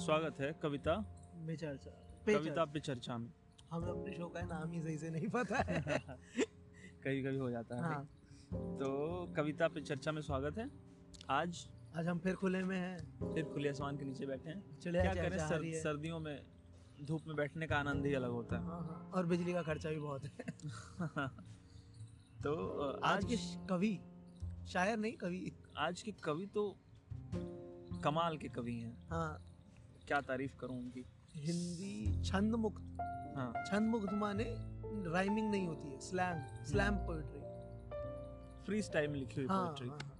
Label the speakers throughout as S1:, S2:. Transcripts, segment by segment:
S1: स्वागत है कविता।
S2: पे चर्चा। पे
S1: कविता पे चर्चा में।
S2: हमें अपने शो का नाम ही सही से नहीं पता है।
S1: कभी कभी हो जाता है।
S2: हाँ।
S1: तो कविता पे चर्चा में स्वागत है। आज
S2: आज हम फिर खुले में हैं।
S1: फिर खुले आसमान के नीचे बैठे हैं। क्या करें? सर,
S2: है।
S1: सर्दियों में धूप में बैठने का आनंद ही अलग होता
S2: हाँ। हाँ और बिजली का खर्चा भी बहुत है।
S1: है तो
S2: आज के कवि शायर नहीं कवि।
S1: आज के कवि तो कमाल के कवि हैं।
S2: हाँ।
S1: क्या तारीफ़ करूँ उनकी?
S2: हिंदी छंद मुक्त
S1: हाँ।
S2: छंद मुक्त माने राइमिंग नहीं होती है slang slam poetry
S1: free style लिखी हुई
S2: हाँ,
S1: पोएट्री
S2: हाँ, हाँ।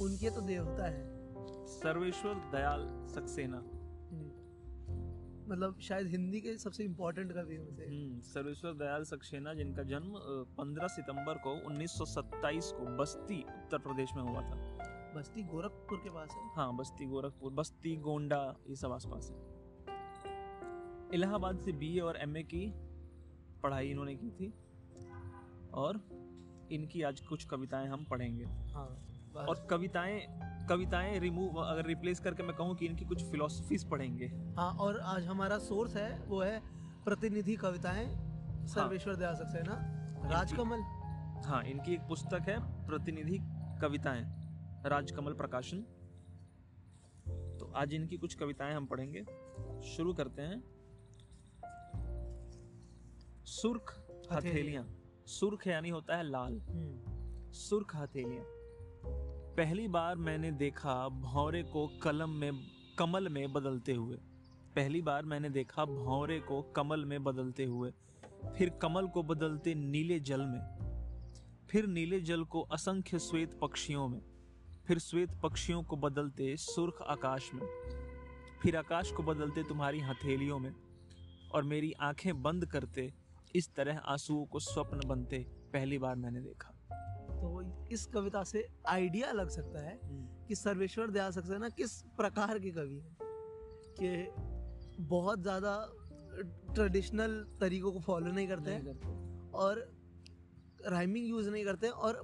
S2: उनके तो देवता है।
S1: सर्वेश्वर दयाल सक्सेना।
S2: हम्म। मतलब शायद हिंदी के सबसे इम्पोर्टेंट कवि में से
S1: सर्वेश्वर दयाल सक्सेना जिनका जन्म पंद्रह सितंबर को 1927 को बस्ती उत्तर प्रदेश में हुआ था।
S2: बस्ती गोरखपुर के पास है?
S1: हाँ बस्ती गोरखपुर बस्ती गोंडा ये सब आसपास है। इलाहाबाद से बीए और एमए की पढ़ाई इन्होंने की थी और इनकी आज कुछ कविताएँ हम पढ़ेंगे।
S2: हाँ
S1: और कविताएँ कविताएँ रिमूव अगर रिप्लेस करके मैं कहूँ कि इनकी कुछ फिलोसफीज पढ़ेंगे।
S2: हाँ और आज हमारा सोर्स है वो है प्रतिनिधि कविताएँ सर्वेश्वर दयाल सक्सेना राजकमल।
S1: हाँ इनकी एक पुस्तक है प्रतिनिधि कविताएँ। राजकमल प्रकाशन। तो आज इनकी कुछ कविताएँ हम पढ़ेंगे। शुरू करते हैं। सुर्ख हथेलियाँ। सुर्ख यानी होता है लाल। सुर्ख हथेलियाँ। पहली बार मैंने देखा भौरे को कलम में, कमल में बदलते हुए। पहली बार मैंने देखा भौरे को कमल में बदलते हुए। फिर कमल को बदलते नीले जल में। फिर नीले जल को असंख्य श्वेत पक्षियों में। फिर श्वेत पक्षियों को बदलते सुर्ख आकाश में। फिर आकाश को बदलते तुम्हारी हथेलियों में और मेरी आँखें बंद करते इस तरह आंसुओं को स्वप्न बनते पहली बार मैंने देखा।
S2: तो इस कविता से आइडिया लग सकता है कि सर्वेश्वर दयाल सक्सेना किस प्रकार के कवि हैं कि बहुत ज़्यादा ट्रेडिशनल तरीकों को फॉलो नहीं करते हैं और राइमिंग यूज़ नहीं करते और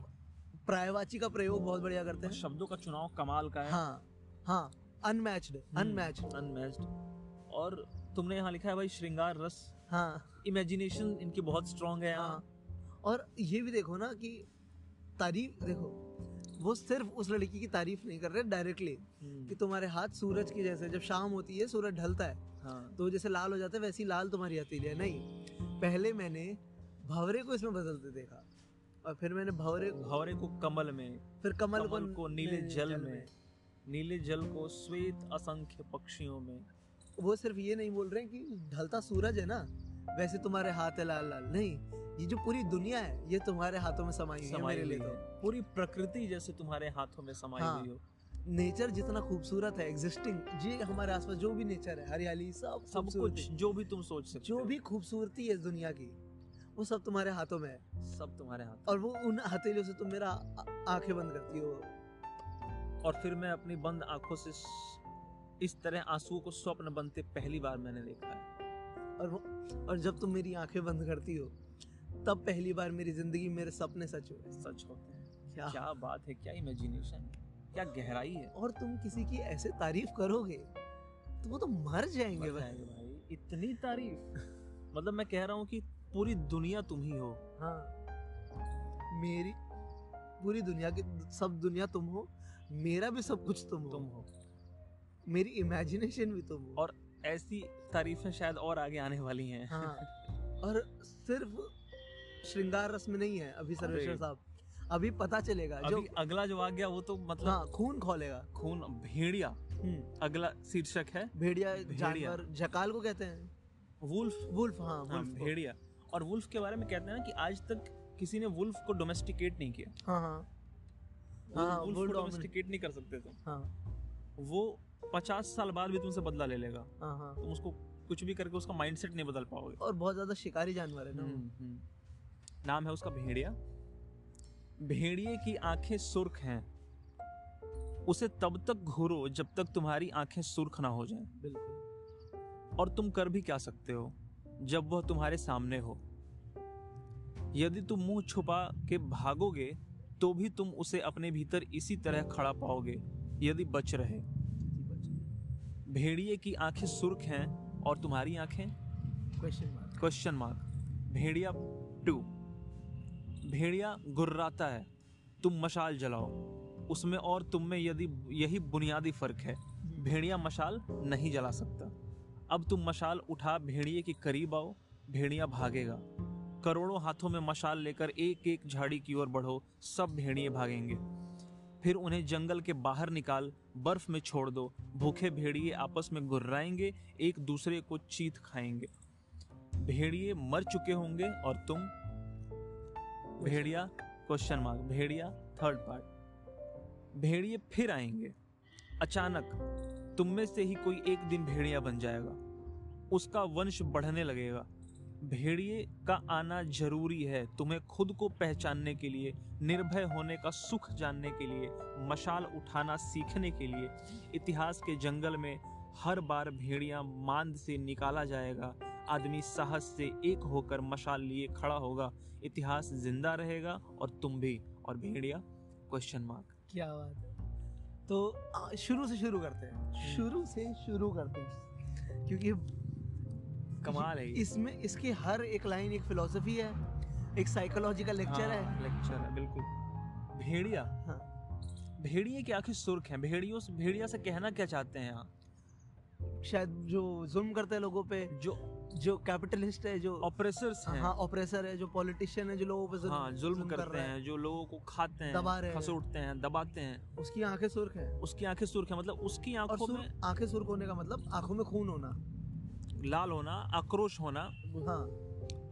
S2: प्रायवाची का प्रयोग बहुत बढ़िया करते हैं।
S1: शब्दों का चुनाव कमाल का है।
S2: हाँ हाँ अनमैच्ड अनमैच्ड
S1: अनमैच्ड और तुमने यहाँ लिखा है भाई श्रृंगार रस।
S2: हाँ।
S1: इमेजिनेशन इनकी बहुत स्ट्रांग है यहाँ।
S2: हाँ। और ये भी देखो ना कि तारीफ़ देखो वो सिर्फ़ उस लड़की की तारीफ़ नहीं कर रहे डायरेक्टली
S1: हम्म,
S2: कि तुम्हारे हाथ सूरज की जैसे जब शाम होती है सूरज ढलता है
S1: हाँ।
S2: तो जैसे लाल हो जाता है वैसी लाल तुम्हारी हथेली है। नहीं पहले मैंने भंवरे को इसमें बदलते देखा। और फिर मैंने भवरे
S1: भौरे को कमल में
S2: फिर कमल,
S1: कमल को नीले जल में नीले जल को श्वेत असंख्य पक्षियों में।
S2: वो सिर्फ़ ये नहीं बोल रहे हैं कि ढलता सूरज है ना वैसे तुम्हारे हाथ है लाल लाल। नहीं ये जो पूरी दुनिया है ये तुम्हारे हाथों में समाई हुई है मेरे लिए तो।
S1: पूरी प्रकृति जैसे तुम्हारे हाथों में समाई
S2: हाँ।
S1: हुई हो।
S2: नेचर जितना खूबसूरत है एग्जिस्टिंग जी हमारे आसपास जो भी नेचर है हरियाली सब
S1: सब कुछ जो भी तुम सोच सकते
S2: जो भी खूबसूरती है इस दुनिया की वो सब तुम्हारे हाथों में है।
S1: सब तुम्हारे हाथ
S2: और वो उन हथेलियों से तुम मेरा आँखें बंद करती हो।
S1: और फिर मैं अपनी बंद आँखों से इस तरह आंसुओं को स्वप्न बनते पहली बार मैंने देखा है।
S2: और वो और जब तुम मेरी आँखें बंद करती हो तब पहली बार मेरी ज़िंदगी मेरे सपने सच हुए
S1: सच होते हैं।
S2: क्या?
S1: क्या बात है क्या इमेजिनेशन क्या गहराई है।
S2: और तुम किसी की ऐसे तारीफ़ करोगे तो वो तो मर जाएँगे भाई।
S1: भाई इतनी तारीफ़। मतलब मैं कह रहा हूँ कि पूरी दुनिया तुम ही हो।
S2: हाँ। मेरी पूरी दुनिया की सब दुनिया तुम हो मेरा भी सब कुछ तुम हो।
S1: तुम हो।
S2: मेरी इमेजिनेशन भी तुम हो।
S1: और ऐसी तारीफें शायद और आगे आने वाली हैं।
S2: हाँ। और सिर्फ़ श्रृंगार रस में नहीं है अभी सर्वेश्वर साहब। अभी पता चलेगा जो
S1: अभी अगला जो आ गया वो तो मतलब
S2: हाँ खून खोलेगा।
S1: खून भेड़िया।
S2: हम्म,
S1: अगला शीर्षक है
S2: भेड़िया। जानवर जकाल को कहते हैं।
S1: वुल्फ।
S2: वुल्फ हाँ
S1: हाँ। भेड़िया। और वुल्फ के बारे में कहते हैं ना कि आज तक किसी ने वुल्फ को डोमेस्टिकेट नहीं किया।
S2: हाँ हाँ। हाँ,
S1: वुल्फ
S2: वो
S1: को डोमेस्टिकेट नहीं कर सकते तुम।
S2: हाँ।
S1: वो पचास साल बाद भी तुमसे बदला ले लेगा।
S2: हाँ हाँ।
S1: तुम उसको कुछ भी करके उसका माइंडसेट नहीं बदल पाओगे।
S2: और बहुत ज़्यादा शिकारी जानवर है ना।
S1: हम्म, हम्म। नाम है उसका भेड़िया। भेड़िए की आँखें सुर्ख हैं। उसे तब तक घूरो जब तक तुम्हारी आँखें सुर्ख ना हो जाएँ।
S2: बिल्कुल।
S1: और तुम कर भी क्या सकते हो? जब वह तुम्हारे सामने हो। यदि तुम मुँह छुपा के भागोगे तो भी तुम उसे अपने भीतर इसी तरह खड़ा पाओगे यदि बच रहे। भेड़िए की आँखें सुर्ख हैं और तुम्हारी आँखें?
S2: क्वेश्चन मार्क
S1: क्वेश्चन मार्क भेड़िया टू भेड़िया गुर्राता है। तुम मशाल जलाओ। उसमें और तुम में यदि यही बुनियादी फ़र्क है भेड़िया मशाल नहीं जला सकता। अब तुम मशाल उठा भेड़िए के करीब आओ, भेड़िया भागेगा। करोड़ों हाथों में मशाल लेकर एक एक झाड़ी की ओर बढ़ो, सब भेड़िए भागेंगे। फिर उन्हें जंगल के बाहर निकाल, बर्फ़ में छोड़ दो। भूखे भेड़िए आपस में गुर्राएँगे, एक दूसरे को चीत खाएँगे। भेड़िए मर चुके होंगे और तुम? भेड़िया? क्वेश्चन मार्क भेड़िया थर्ड पार्ट भेड़िए फिर आएँगे। अचानक तुम में से ही कोई एक दिन भेड़िया बन जाएगा। उसका वंश बढ़ने लगेगा। भेड़िए का आना ज़रूरी है तुम्हें खुद को पहचानने के लिए, निर्भय होने का सुख जानने के लिए, मशाल उठाना सीखने के लिए। इतिहास के जंगल में हर बार भेड़िया मांद से निकाला जाएगा। आदमी साहस से एक होकर मशाल लिए खड़ा होगा। इतिहास ज़िंदा रहेगा और तुम भी। और भेड़िया क्वेश्चन मार्क
S2: क्या बात। है तो शुरू से शुरू करते हैं। शुरू से शुरू करते हैं। क्योंकि
S1: कमाल है
S2: इसमें इसकी हर एक लाइन एक फिलोसफी है एक साइकोलॉजिकल लेक्चर हाँ,
S1: है। लेक्चर है बिल्कुल। भेड़िया?
S2: हाँ।
S1: भेड़िए की आखिर सुर्ख है। भेड़ियों से भेड़िया से कहना क्या चाहते हैं यहाँ
S2: शायद जो जुल्म करते हैं लोगों पे
S1: जो
S2: जो कैपिटलिस्ट है जो
S1: ऑपरेसर्स हैं।
S2: हाँ ऑपरेसर है जो पॉलिटिशियन है जो लोगों पे जुल्म,
S1: हाँ जुल्म
S2: कर
S1: करते
S2: रहा है।
S1: जो लोगों को खाते हैं
S2: दबा रहे हैं।
S1: खसोटते हैं दबाते हैं।
S2: उसकी आँखें सुर्ख है।
S1: उसकी आँखें सुर्ख है मतलब उसकी आँखों में
S2: आँखें सुर्ख होने का मतलब आँखों में खून होना।
S1: लाल होना आक्रोश होना।
S2: हाँ।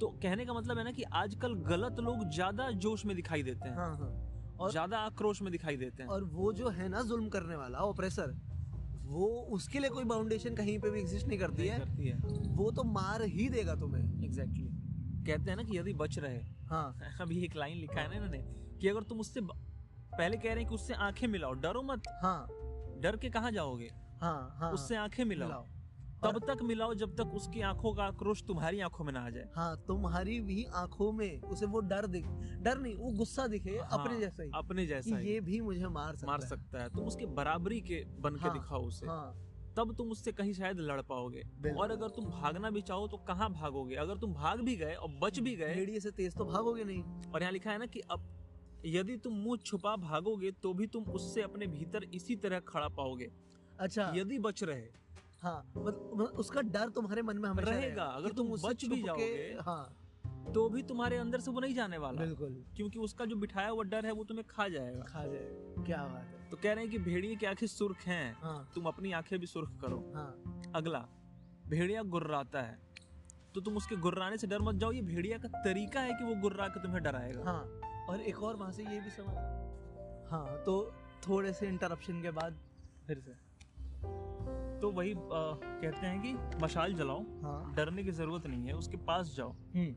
S1: तो कहने का मतलब है ना कि आजकल गलत लोग ज़्यादा जोश में दिखाई देते हैं।
S2: हाँ हाँ। और
S1: ज़्यादा आक्रोश में दिखाई देते हैं।
S2: और वो जो है ना जुल्म करने वाला ऑपरेसर वो उसके लिए कोई बाउंडेशन कहीं पे भी एग्जिस्ट नहीं करती
S1: नहीं
S2: है।
S1: करती है।
S2: वो तो मार ही देगा तुम्हें।
S1: एग्जैक्टली कहते हैं ना कि यदि बच रहे।
S2: हाँ।
S1: अभी एक लाइन लिखा है ना इन्होंने कि अगर तुम उससे पहले कह रहे हैं कि उससे आँखें मिलाओ डरो मत।
S2: हाँ।
S1: डर के कहाँ जाओगे?
S2: हाँ हाँ।
S1: उससे आँखें मिलाओ।
S2: मिलाओ।
S1: तब तक मिलाओ जब तक उसकी आँखों का आक्रोश तुम्हारी आँखों में ना आ जाए।
S2: हाँ तुम्हारी भी आँखों में उसे वो डर दिख डर नहीं वो गुस्सा दिखे
S1: हाँ,
S2: अपने जैसा ही
S1: अपने जैसा ही।
S2: ये भी मुझे मार सकता
S1: मार सकता है। तुम उसके बराबरी के बन
S2: हाँ, के
S1: दिखाओ उसे।
S2: हाँ।
S1: तब तुम उससे कहीं शायद लड़ पाओगे। और अगर तुम भागना भी चाहो तो कहाँ भागोगे? अगर तुम भाग भी गए और बच भी गए
S2: भेड़िए से तेज तो भागोगे नहीं।
S1: और यहाँ लिखा है ना कि अब यदि तुम मुँह छुपा भागोगे तो भी तुम उससे अपने भीतर इसी तरह खड़ा पाओगे।
S2: अच्छा।
S1: यदि बच रहे
S2: हाँ। मतलब उसका डर तुम्हारे मन में हमेशा
S1: रहेगा, अगर
S2: कि
S1: तुम बच भी जाओगे,
S2: हाँ।
S1: तो भी तुम्हारे अंदर से वो नहीं जाने वाला।
S2: बिल्कुल।
S1: क्योंकि उसका जो बिठाया हुआ डर है वो तुम्हें खा जाएगा।
S2: खा जाए क्या बात है।
S1: तो कह रहे हैं कि भेड़िए की आँखें सुर्ख हैं।
S2: हाँ।
S1: तुम अपनी आँखें भी सुर्ख करो।
S2: हाँ।
S1: अगला भेड़िया गुर्राता है। तो तुम उसके गुर्राने से डर मत जाओ। ये भेड़िया का तरीका है कि वो गुर्रा के तुम्हें डराएगा।
S2: हाँ। और एक और वहाँ से ये भी समझ हाँ तो थोड़े से इंटरप्शन के बाद फिर से।
S1: तो वही आ, कहते हैं कि मशाल जलाओ
S2: हाँ।
S1: डरने की ज़रूरत नहीं है उसके पास जाओ।
S2: हम्म।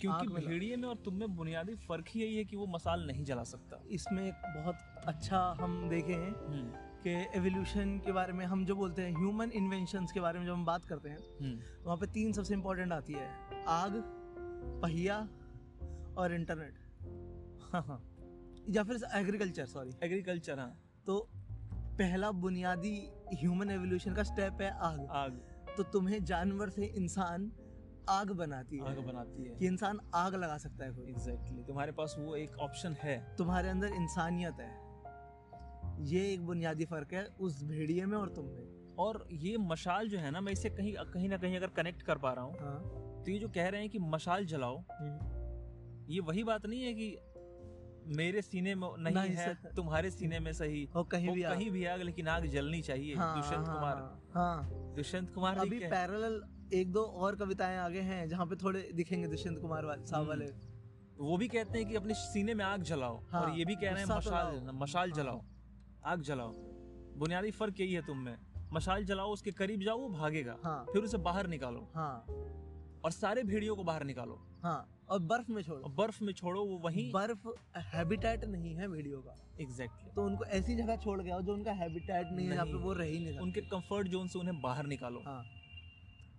S1: क्योंकि। भेड़िए में और तुम में बुनियादी फ़र्क ही यही है कि वो मसाल नहीं जला सकता।
S2: इसमें एक बहुत अच्छा हम देखे हैं कि एवोल्यूशन के बारे में हम जो बोलते हैं ह्यूमन इन्वेंशंस के बारे में जब हम बात करते हैं वहाँ पे तीन सबसे इम्पोर्टेंट आती है आग पहिया और इंटरनेट
S1: हाँ हाँ।
S2: या फिर एग्रीकल्चर सॉरी
S1: एग्रीकल्चर हाँ।
S2: तो पहला बुनियादी ह्यूमन एवोल्यूशन का स्टेप है आग।
S1: आग।
S2: तो तुम्हें जानवर से इंसान आग बनाती है।
S1: आग बनाती है।
S2: कि इंसान आग लगा सकता है कोई।
S1: एग्जैक्टली तुम्हारे पास वो एक ऑप्शन है।
S2: तुम्हारे अंदर इंसानियत है। ये एक बुनियादी फ़र्क है उस भेड़िए में और तुम में।
S1: और ये मशाल जो है ना मैं इसे कहीं कहीं ना कहीं अगर कनेक्ट कर पा रहा हूँ
S2: हाँ।
S1: तो ये जो कह रहे हैं कि मशाल जलाओ
S2: हम्म।
S1: ये वही बात नहीं है कि मेरे सीने में नहीं,
S2: नहीं
S1: है तुम्हारे सीने में सही।
S2: और कहीं
S1: वो
S2: भी
S1: कहीं भी आग लेकिन आग जलनी चाहिए
S2: हाँ,
S1: दुष्यंत
S2: हाँ,
S1: कुमार।
S2: हाँ
S1: दुष्यंत कुमार
S2: अभी पैरेलल एक दो और कविताएँ आगे हैं जहाँ पे थोड़े दिखेंगे दुष्यंत कुमार साहब
S1: हम्म।
S2: वाले।
S1: वो भी कहते हैं कि अपने सीने में आग जलाओ
S2: हाँ,
S1: और ये भी कह रहे हैं
S2: तो
S1: मशाल मशाल
S2: हाँ।
S1: जलाओ आग जलाओ। बुनियादी फ़र्क यही है तुम में। मशाल जलाओ उसके करीब जाओ वो भागेगा।
S2: हाँ।
S1: फिर उसे बाहर निकालो।
S2: हाँ।
S1: और सारे भेड़ियों को बाहर निकालो।
S2: हाँ और बर्फ़ में छोड़ो।
S1: बर्फ़ में छोड़ो वो वहीं
S2: बर्फ़ हैबिटेट नहीं है भेड़ियों का।
S1: Exactly exactly.
S2: तो उनको ऐसी जगह छोड़ आओ जो उनका हैबिटेट नहीं नहीं है जहाँ पे वो रह ही नहीं
S1: उनके कंफर्ट जोन से उन्हें बाहर निकालो।
S2: हाँ।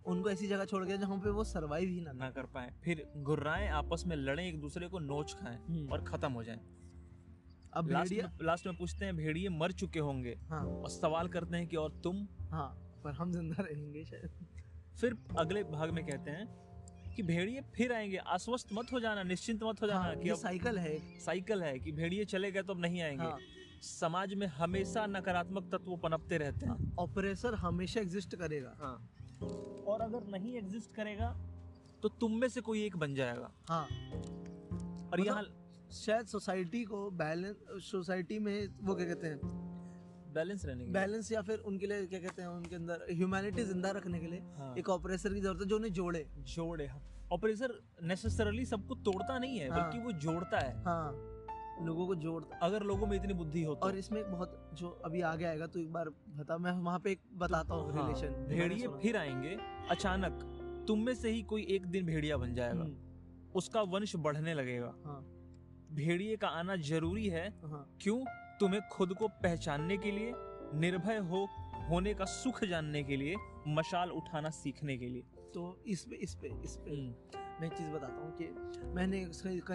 S2: उनको ऐसी जगह छोड़ के जहाँ पे वो सरवाइव ही ना
S1: ना कर पाए। फिर गुर्राएँ आपस में लड़े एक दूसरे को नोच खाएँ
S2: हम्म।
S1: और खत्म हो जाएँ।
S2: अब
S1: लास्ट में लास्ट में पूछते हैं भेड़िए मर चुके होंगे
S2: हाँ।
S1: और सवाल करते हैं कि और तुम?
S2: हाँ पर हम ज़िंदा रहेंगे शायद।
S1: फिर अगले भाग में कहते हैं कि भेड़िए फिर आएँगे। आश्वस्त मत हो जाना निश्चिंत मत हो जाना
S2: हाँ,
S1: कि
S2: ये
S1: अब
S2: साइकिल है।
S1: साइकिल है कि भेड़िए चले गए तो अब नहीं आएँगे।
S2: हाँ,
S1: समाज में हमेशा नकारात्मक तत्व पनपते रहते हैं।
S2: ऑपरेसर हमेशा एग्जिस्ट करेगा।
S1: हाँ। और अगर नहीं एग्जिस्ट करेगा तो तुम में से कोई एक बन जाएगा।
S2: हाँ।
S1: और
S2: मतलब-
S1: यहाँ
S2: शायद सोसाइटी को बैलेंस सोसाइटी में वो क्या कहते हैं?
S1: बैलेंस रहने के लिए।
S2: बैलेंस या फिर उनके लिए क्या कहते हैं उनके अंदर ह्यूमैनिटी ज़िंदा रखने के लिए
S1: हाँ,
S2: एक ऑपरेसर की ज़रूरत है जो उन्हें जोड़े।
S1: जोड़े ऑपरेसर नेसेसरली सबको तोड़ता नहीं है
S2: हाँ।
S1: बल्कि वो जोड़ता है।
S2: हाँ लोगों को जोड़
S1: अगर लोगों में इतनी बुद्धि हो तो।
S2: और इसमें एक बहुत जो अभी आगे आएगा तो एक बार बता मैं वहाँ पे एक बताता हूँ
S1: हाँ,
S2: रिलेशन
S1: भेड़िए फिर आएँगे अचानक तुम में से ही कोई एक दिन भेड़िया बन जाएगा। उसका वंश बढ़ने लगेगा।
S2: हाँ।
S1: भेड़िए का आना ज़रूरी है।
S2: हाँ।
S1: क्यों? तुम्हें खुद को पहचानने के लिए निर्भय हो होने का सुख जानने के लिए मशाल उठाना सीखने के लिए।
S2: तो इस पे इस पे इस पे
S1: हम्म,
S2: मैं एक चीज़ बताता हूँ कि मैंने एक,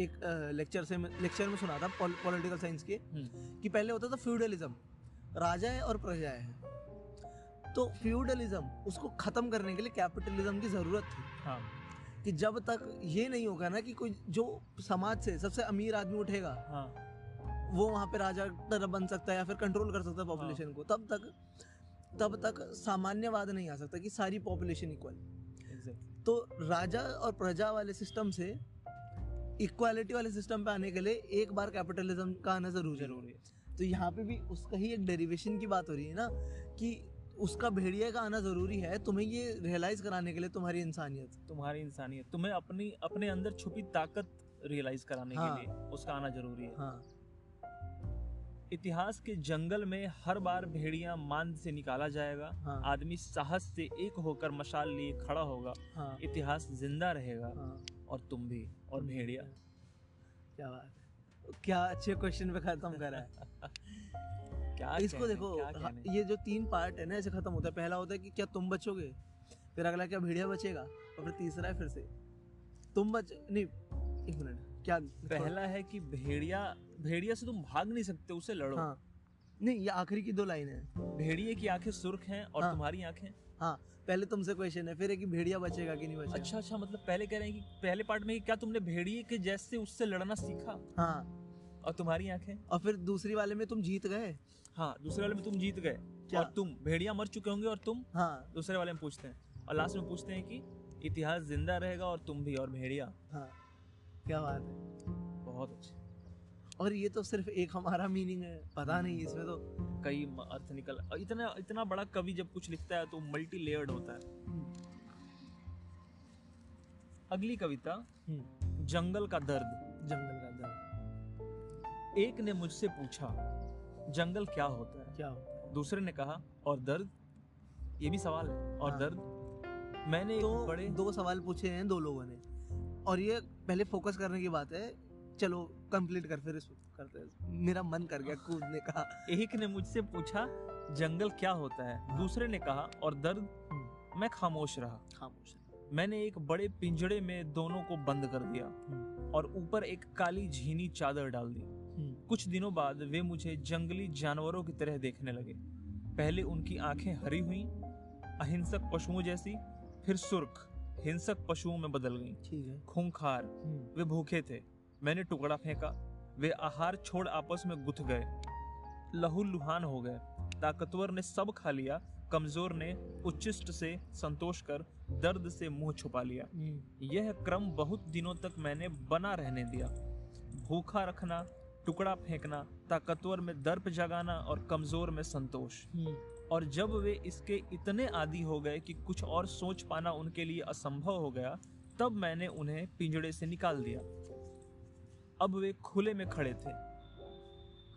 S2: एक लेक्चर से लेक्चर में सुना था पॉलिटिकल साइंस के
S1: हम्म,
S2: कि पहले होता था फ्यूडलिज्म राजाएँ और प्रजाएँ हैं। तो फ्यूडलिज्म उसको खत्म करने के लिए कैपिटलिज्म की ज़रूरत थी।
S1: हाँ।
S2: कि जब तक ये नहीं होगा ना कि कोई जो समाज से सबसे अमीर आदमी उठेगा
S1: हाँ।
S2: वो वहाँ पे राजा तरह बन सकता है या फिर कंट्रोल कर सकता है पॉपुलेशन को। तब तक तब तक सामान्यवाद नहीं आ सकता कि सारी पॉपुलेशन इक्वल
S1: exactly.
S2: तो राजा और प्रजा वाले सिस्टम से इक्वालिटी वाले सिस्टम पे आने के लिए एक बार कैपिटलिज्म का आना ज़रूरी है।
S1: ज़रूरी है।
S2: तो यहाँ पे भी उसका ही एक डेरिवेशन की बात हो रही है ना कि उसका भेड़िया का आना ज़रूरी है तुम्हें ये रियलाइज़ कराने के लिए तुम्हारी इंसानियत।
S1: तुम्हारी इंसानियत। तुम्हें अपनी अपने अंदर छुपी ताकत रियलाइज़ कराने
S2: हाँ।
S1: के लिए उसका आना ज़रूरी है।
S2: हाँ।
S1: इतिहास के जंगल में हर बार भेड़िया मांद से निकाला जाएगा।
S2: हाँ।
S1: आदमी साहस से एक होकर मशाल लिए खड़ा होगा।
S2: हाँ।
S1: इतिहास ज़िंदा रहेगा।
S2: हाँ।
S1: और तुम भी और भेड़िया।
S2: क्या बात क्या अच्छे क्वेश्चन पे खत्म करा है।
S1: क्या
S2: इसको देखो
S1: क्या
S2: ये जो तीन पार्ट है ना ऐसे खत्म होता है। पहला होता है कि क्या तुम बचोगे? फिर अगला क्या भेड़िया बचेगा? और फिर तीसरा है फिर से। तुम बच नहीं एक मिनट क्या
S1: पहला है कि भेड़िया भेड़िया से तुम भाग नहीं सकते उसे लड़ो।
S2: हाँ। नहीं ये आखिरी की दो लाइन है।
S1: भेड़िए की आँखें सुर्ख हैं और
S2: हाँ।
S1: तुम्हारी आँखें?
S2: हाँ पहले तुमसे क्वेश्चन है फिर है कि भेड़िया बचेगा कि नहीं बचेगा?
S1: अच्छा अच्छा मतलब पहले कह रहे हैं कि पहले पार्ट में क्या तुमने भेड़िए के जैसे उससे लड़ना सीखा?
S2: हाँ।
S1: और तुम्हारी आँखें?
S2: और फिर दूसरी वाले में तुम जीत गए?
S1: हाँ दूसरे वाले में तुम जीत गए।
S2: क्या?
S1: और तुम भेड़िया मर चुके होंगे और तुम?
S2: हाँ।
S1: दूसरे वाले में पूछते हैं। और लास्ट में पूछते हैं कि इतिहास ज़िंदा रहेगा और तुम भी और भेड़िया?
S2: हाँ। क्या बात है।
S1: बहुत अच्छे।
S2: और ये तो सिर्फ़ एक हमारा मीनिंग है पता नहीं इसमें तो
S1: कई अर्थ निकल इतना इतना बड़ा कवि जब कुछ लिखता है तो मल्टी लेयर्ड होता है। अगली कविता
S2: हम्म,
S1: जंगल का दर्द।
S2: जंगल का दर्द।
S1: एक ने मुझसे पूछा जंगल क्या होता है?
S2: क्या होता है?
S1: दूसरे ने कहा और दर्द? ये भी सवाल है और
S2: हाँ।
S1: दर्द? मैंने
S2: तो
S1: बड़े
S2: दो सवाल पूछे हैं दो लोगों ने। और ये पहले फोकस करने की बात है चलो कंप्लीट कर फिर इसको करते हैं। मेरा मन कर गया कूदने का
S1: एक ने मुझसे पूछा जंगल क्या होता है?
S2: हाँ।
S1: दूसरे ने कहा और दर्द?
S2: हम्म,
S1: मैं खामोश रहा।
S2: खामोश
S1: मैंने एक बड़े पिंजड़े में दोनों को बंद कर दिया
S2: हम्म,
S1: और ऊपर एक काली झीनी चादर डाल दी।
S2: हम्म,
S1: कुछ दिनों बाद वे मुझे जंगली जानवरों की तरह देखने लगे। पहले उनकी आँखें हरी हुई अहिंसक पशुओं जैसी फिर सुर्ख। हिंसक पशुओं में बदल गईं।
S2: ठीक है।
S1: खूंखार
S2: हम्म,
S1: वे भूखे थे। मैंने टुकड़ा फेंका। वे आहार छोड़ आपस में गुथ गए। लहू लुहान हो गए। ताकतवर ने सब खा लिया। कमज़ोर ने उच्चिष्ट से संतोष कर दर्द से मुँह छुपा लिया।
S2: हम्म,
S1: यह क्रम बहुत दिनों तक मैंने बना रहने दिया। भूखा रखना टुकड़ा फेंकना ताकतवर में दर्प जगाना और कमज़ोर में संतोष।
S2: हम्म,
S1: और जब वे इसके इतने आदि हो गए कि कुछ और सोच पाना उनके लिए असंभव हो गया, तब मैंने उन्हें पिंजड़े से निकाल दिया। अब वे खुले में खड़े थे।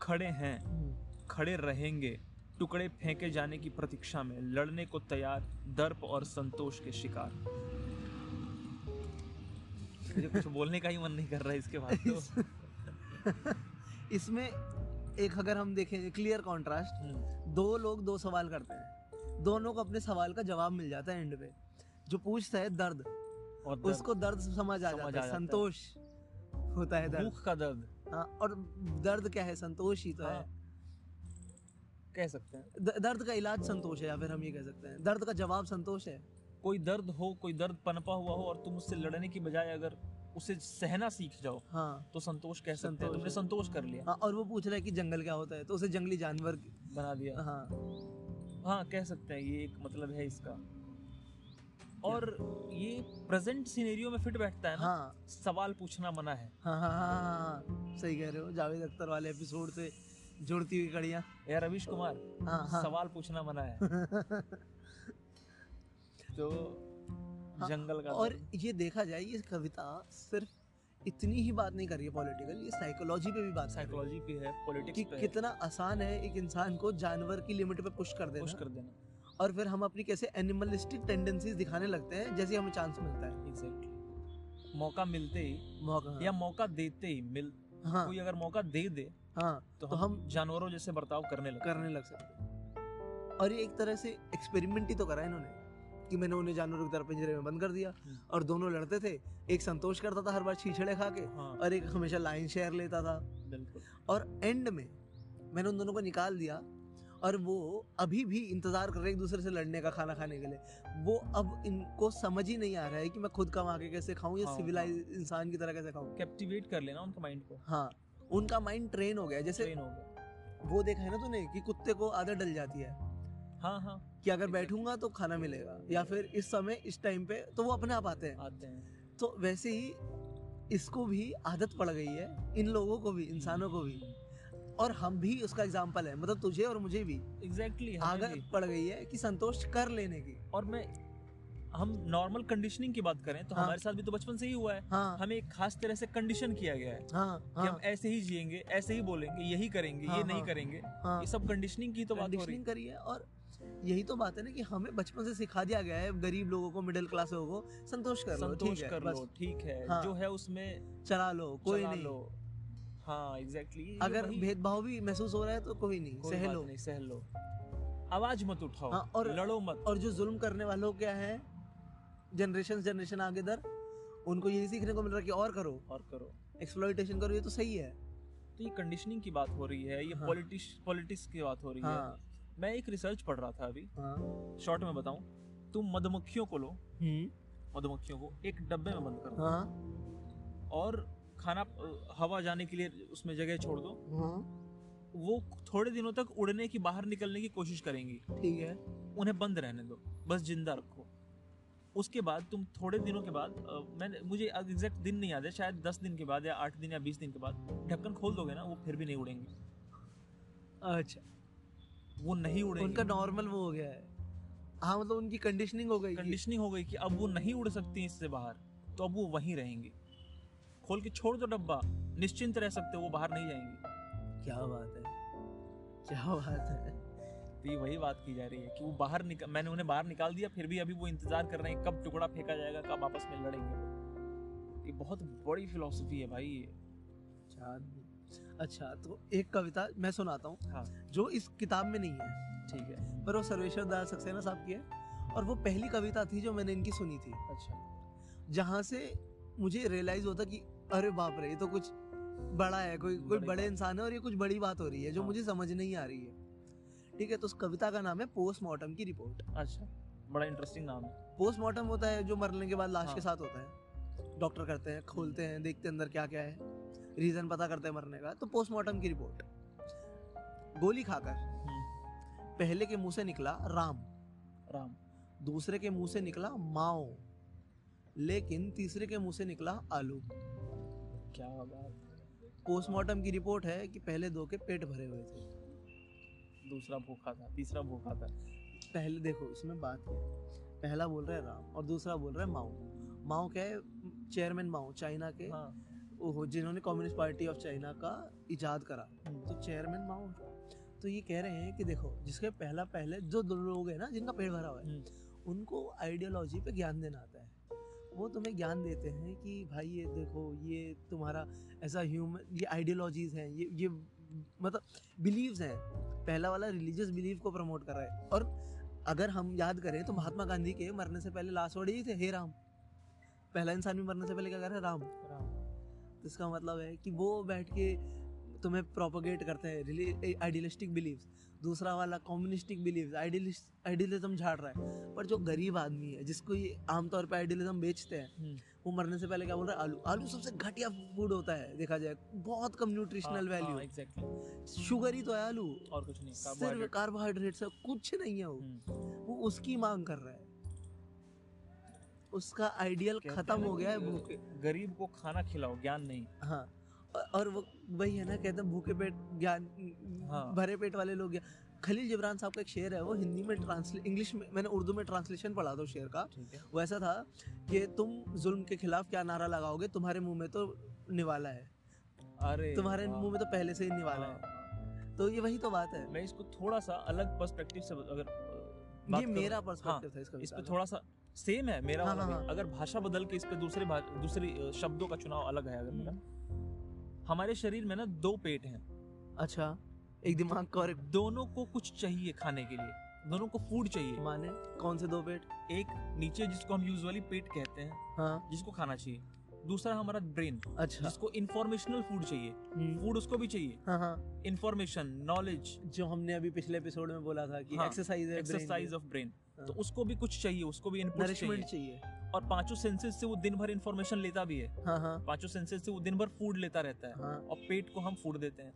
S1: खड़े हैं, खड़े रहेंगे, टुकड़े फेंके जाने की प्रतीक्षा में, लड़ने को तैयार, दर्प और संतोष के शिकार। मुझे कुछ बोलने का ही मन नहीं कर रहा है इसके बाद तो।
S2: इसमें एक अगर हम देखें क्लियर कॉन्ट्रास्ट
S1: हम्म,
S2: दो लोग दो सवाल करते हैं। दोनों को अपने सवाल का जवाब मिल जाता है एंड पे। जो पूछता है दर्द
S1: और दर्द,
S2: उसको दर्द समझ आ जाता है। संतोष होता है दर्द।
S1: भूख का दर्द।
S2: हाँ और दर्द क्या है? संतोष ही तो है।
S1: हाँ। कह सकते हैं।
S2: द- दर्द का इलाज संतोष है या फिर हम ये कह सकते हैं। दर्द का जवाब संतोष है।
S1: कोई दर्द हो कोई दर्द पनपा हुआ हो और तुम उससे लड़ने की बजाय अगर उसे सहना सीख जाओ
S2: हाँ।
S1: तो संतोष कह सकते हैं। तुमने संतोष कर लिया।
S2: हाँ और वो पूछ रहा है कि जंगल क्या होता है तो उसे जंगली जानवर
S1: बना दिया।
S2: हाँ।
S1: हाँ कह सकते हैं ये एक मतलब है इसका। और ये प्रेजेंट सिनेरियो में फिट बैठता है ना
S2: हाँ।
S1: सवाल पूछना मना है।
S2: हाँ हाँ हाँ हाँ हाँ सही कह रहे हो जावेद अख्तर वाले एपिसोड से जुड़ती हुई कड़ियाँ।
S1: यार रविश कुमार
S2: हाँ हाँ।
S1: सवाल पूछना मना है। तो
S2: हाँ,
S1: जंगल का
S2: और ये देखा जाए ये कविता सिर्फ़ इतनी ही बात नहीं कर रही है पॉलिटिकल ये साइकोलॉजी पे भी बात
S1: साइकोलॉजी पे है।
S2: है
S1: पॉलिटिक्स
S2: कि
S1: पे है।
S2: कितना आसान है एक इंसान को जानवर की लिमिट पे पुश कर देना।
S1: पुश कर देना।
S2: और फिर हम अपनी कैसे एनिमलिस्टिक टेंडेंसीज दिखाने लगते हैं जैसे हमें चांस मिलता है।
S1: एग्जैक्टली मौका मिलते ही
S2: मौका
S1: या मौका देते ही मिल
S2: हाँ।
S1: कोई अगर मौका दे दे
S2: हाँ
S1: तो,
S2: तो
S1: हम
S2: हम
S1: जानवरों जैसे बर्ताव करने लगते
S2: करने लग सकते हैं। और ये एक तरह से एक्सपेरिमेंट ही तो करा इन्होंने। कि मैंने उन्हें जानवरों की तरह पिंजरे में बंद कर दिया।
S1: हम्म।
S2: और दोनों लड़ते थे। एक संतोष करता था हर बार छीछड़े खा के
S1: हाँ।
S2: और एक हमेशा लाइन शेयर लेता था। और एंड में मैंने उन दोनों को निकाल दिया और वो अभी भी इंतज़ार कर रहे एक दूसरे से लड़ने का खाना खाने के लिए। वो अब इनको समझ ही नहीं आ रहा है कि मैं खुद कमा के कैसे खाऊं या
S1: हाँ,
S2: सिविलाइज इंसान की तरह कैसे खाऊं।
S1: कैप्टिवेट कर लेना उनका माइंड को।
S2: हाँ उनका माइंड ट्रेन हो गया। जैसे
S1: ट्रेन हो गया।
S2: वो देखा है ना तूने कि कुत्ते को आदत डल जाती है।
S1: हाँ हाँ।
S2: कि अगर बैठूँगा तो खाना मिलेगा या फिर इस समय इस टाइम पे तो वो अपने आप आते हैं।
S1: आते हैं।
S2: तो वैसे ही इसको भी आदत पड़ गई है इन लोगों को भी इंसानों को भी। और हम भी उसका एग्ज़ाम्पल है मतलब तुझे और मुझे भी।
S1: एग्जैक्टली exactly,
S2: आदत पड़ गई है कि संतोष कर लेने की।
S1: और मैं हम नॉर्मल कंडीशनिंग की बात करें तो
S2: हाँ।
S1: हमारे साथ भी तो बचपन से ही हुआ है।
S2: हाँ।
S1: हमें एक खास तरह से कंडीशन किया गया है
S2: हाँ
S1: कि
S2: हाँ।
S1: हम ऐसे ही जिएँगे ऐसे ही बोलेंगे यही करेंगे
S2: हाँ,
S1: ये नहीं
S2: हाँ।
S1: करेंगे।
S2: हाँ।
S1: ये सब कंडीशनिंग की तो बात हो रही
S2: करी है और यही तो बात है ना कि हमें बचपन से सिखा दिया गया है गरीब लोगों को मिडिल क्लास लोगों को संतोष कर लो
S1: संतोष
S2: ठीक है
S1: कर लो ठीक है
S2: हाँ।
S1: जो है उसमें
S2: चला लो कोई
S1: चला
S2: नहीं।
S1: लो। हाँ एग्जैक्टली exactly,
S2: अगर भेदभाव भी महसूस हो रहा है तो कोई नहीं
S1: कोई
S2: सह लो।
S1: नहीं सह लो। आवाज़ मत उठाओ
S2: हाँ, और-
S1: लड़ो मत।
S2: और जो जुल्म करने वालों क्या है जनरेशन जनरेशन आगे दर उनको यही सीखने को मिल रहा है कि और करो।
S1: और करो।
S2: एक्सप्लॉइटेशन करो ये तो सही है।
S1: तो ये कंडीशनिंग की बात हो रही है ये
S2: हाँ।
S1: पॉलिटिक्स पॉलिटिक्स की बात हो रही
S2: हाँ।
S1: है। मैं एक रिसर्च पढ़ रहा था अभी।
S2: हाँ।
S1: शॉर्ट में बताऊँ तुम मधुमक्खियों को लो।
S2: हम्म,
S1: मधुमक्खियों को एक डब्बे में बंद कर। दो
S2: हाँ।
S1: और खाना हवा जाने के लिए उसमें जगह छोड़ दो।
S2: हाँ।
S1: वो थोड़े दिनों तक उड़ने की बाहर निकलने की कोशिश करेंगी।
S2: ठीक है।
S1: उन्हें बंद रहने दो। बस ज़िंदा रखो। उसके बाद तुम थोड़े दिनों के बाद मैंने मुझे एग्जैक्ट दिन नहीं याद है। शायद दस दिन के बाद या आठ दिन या बीस दिन के बाद ढक्कन खोल दोगे ना वो फिर भी नहीं उड़ेंगे।
S2: अच्छा।
S1: वो नहीं उड़ेंगे।
S2: उनका नॉर्मल वो हो गया है। हाँ मतलब उनकी कंडीशनिंग हो गई
S1: कंडीशनिंग हो गई कि अब वो नहीं उड़ सकती इससे बाहर तो अब वो वहीं रहेंगी। खोल के छोड़ दो डब्बा। निश्चिंत रह सकते हो वो बाहर नहीं जाएँगी।
S2: क्या बात है। क्या बात है।
S1: तो ये वही बात की जा रही है कि वो बाहर निकल मैंने उन्हें बाहर निकाल दिया फिर भी अभी वो इंतज़ार कर रहे हैं कब टुकड़ा फेंका जाएगा कब आपस में लड़ेंगे। ये बहुत बड़ी फिलोसफी है भाई ये।
S2: अच्छा अच्छा तो एक कविता मैं सुनाता हूँ
S1: हाँ।
S2: जो इस किताब में नहीं है।
S1: ठीक है।
S2: पर वो सर्वेश्वर दयाल सक्सेना साहब की है और वो पहली कविता थी जो मैंने इनकी सुनी थी।
S1: अच्छा।
S2: जहाँ से मुझे रियलाइज़ होता कि अरे बाप रे ये तो कुछ बड़ा है कोई कोई
S1: बड़े
S2: इंसान है और ये कुछ बड़ी बात हो रही है जो
S1: हाँ।
S2: मुझे समझ नहीं आ रही है। ठीक है तो उस कविता का नाम है पोस्टमार्टम की रिपोर्ट।
S1: अच्छा बड़ा इंटरेस्टिंग नाम है।
S2: पोस्टमार्टम होता है जो मरने के बाद लाश
S1: हाँ।
S2: के साथ होता है। डॉक्टर करते हैं खोलते हैं देखते हैं अंदर क्या क्या है। रीजन पता करते हैं मरने का तो पोस्टमार्टम की रिपोर्ट गोली खाकर
S1: हम्म,
S2: पहले के मुँह से निकला राम।
S1: राम।
S2: दूसरे के मुँह से निकला माओ। लेकिन तीसरे के मुँह से निकला आलू।
S1: क्या बात।
S2: पोस्टमार्टम की रिपोर्ट है कि पहले दो के पेट भरे हुए थे।
S1: दूसरा भूखा था तीसरा भूखा था।
S2: पहले देखो इसमें बात है। पहला बोल रहा है राम और दूसरा बोल रहा है माओ। माओ क्या है? चेयरमैन माओ चाइना के।
S1: हाँ।
S2: वो जिन्होंने कम्युनिस्ट पार्टी ऑफ़ चाइना का इजाद करा
S1: हम्म,
S2: तो चेयरमैन माओ तो ये कह रहे हैं कि देखो जिसके पहला पहले जो दो लोग हैं ना जिनका पेट भरा हुआ है
S1: हम्म,
S2: उनको आइडियोलॉजी पे ज्ञान देना आता है। वो तुम्हें ज्ञान देते हैं कि भाई ये देखो ये तुम्हारा ऐसा ह्यूमन ये आइडियोलॉजीज हैं ये ये मतलब बिलीव्स हैं। पहला वाला रिलीजियस बिलीव को प्रमोट कर रहा है। और अगर हम याद करें तो महात्मा गांधी के मरने से पहले लास्ट वर्ड ही थे हे राम। पहला इंसान भी मरने से पहले क्या कर रहा है? राम।
S1: राम।
S2: इसका मतलब है कि वो बैठ के तुम्हें प्रोपोगेट करते हैं आइडियलिस्टिक बिलीव्स दूसरा वाला कम्युनिस्टिक बिलीव्स आइडियलिज्म झाड़ रहा है. पर जो गरीब आदमी है जिसको ये आमतौर पर आइडियलिज्म बेचते हैं
S1: हम्म,
S2: वो मरने से पहले क्या बोल रहा है? आलू आलू सबसे घटिया फ़ूड होता है देखा जाए. बहुत कम न्यूट्रिशनल वैल्यू
S1: एग्जैक्टली
S2: शुगर ही तो है आलू.
S1: और कुछ नहीं
S2: सिर्फ़
S1: कार्बोहाइड्रेट
S2: है कुछ नहीं है वो.
S1: हम्म,
S2: वो उसकी मांग कर रहा है. उसका आइडियल खत्म
S1: हो
S2: गया है भूखे।
S1: गरीब को खाना खिलाओ ज्ञान नहीं।
S2: हाँ और वो वही है ना कहते हैं भूखे पेट ज्ञान
S1: हाँ।
S2: भरे पेट वाले लोग ज्ञान- खलील जिब्रान साहब का एक शेर है वो हिंदी में ट्रांसलेट इंग्लिश में मैंने उर्दू में ट्रांसलेशन पढ़ा था शेर का। वो ऐसा था कि तुम जुल्म के खिलाफ क्या नारा लगाओगे तुम्हारे मुँह में तो निवाला है।
S1: अरे
S2: तुम्हारे। मुँह में तो पहले से ही निवाला
S1: हाँ,
S2: है। तो ये वही तो बात है।
S1: मैं इसको थोड़ा सा अलग पर्सपेक्टिव से अगर
S2: ये मेरा
S1: हाँ,
S2: पर्सपेक्टिव था इसका
S1: इस पे थोड़ा सा सेम है मेरा
S2: हाँ, हाँ, हाँ।
S1: अगर भाषा बदल के इस पे दूसरे दूसरी शब्दों का चुनाव अलग है अगर मेरा। हमारे शरीर में ना दो पेट हैं।
S2: अच्छा एक दिमाग का और एक
S1: दोनों को कुछ चाहिए खाने के लिए। दोनों को फ़ूड चाहिए।
S2: माने कौन से दो पेट?
S1: एक नीचे जिसको हम यूजुअली पेट कहते हैं
S2: हाँ।
S1: जिसको खाना चाहिए। दूसरा हमारा ब्रेन
S2: अच्छा।
S1: जिसको इंफॉर्मेशनल फ़ूड चाहिए।
S2: हम्म,
S1: फ़ूड उसको भी चाहिए।
S2: हाँ हाँ।
S1: इंफॉर्मेशन नॉलेज
S2: जो हमने अभी पिछले एपिसोड में बोला था कि
S1: हाँ,
S2: एक्सरसाइज
S1: एक्सरसाइज ऑफ़ ब्रेन
S2: हाँ।
S1: तो उसको भी कुछ चाहिए उसको भी इनपुट चाहिए।
S2: चाहिए।
S1: और पाँचों सेंसेस से वो दिन भर इंफॉर्मेशन लेता भी है।
S2: हाँ हाँ।
S1: पाँचों सेंसेस से वो दिन भर फ़ूड लेता रहता है
S2: हाँ।
S1: और पेट को हम फ़ूड देते हैं।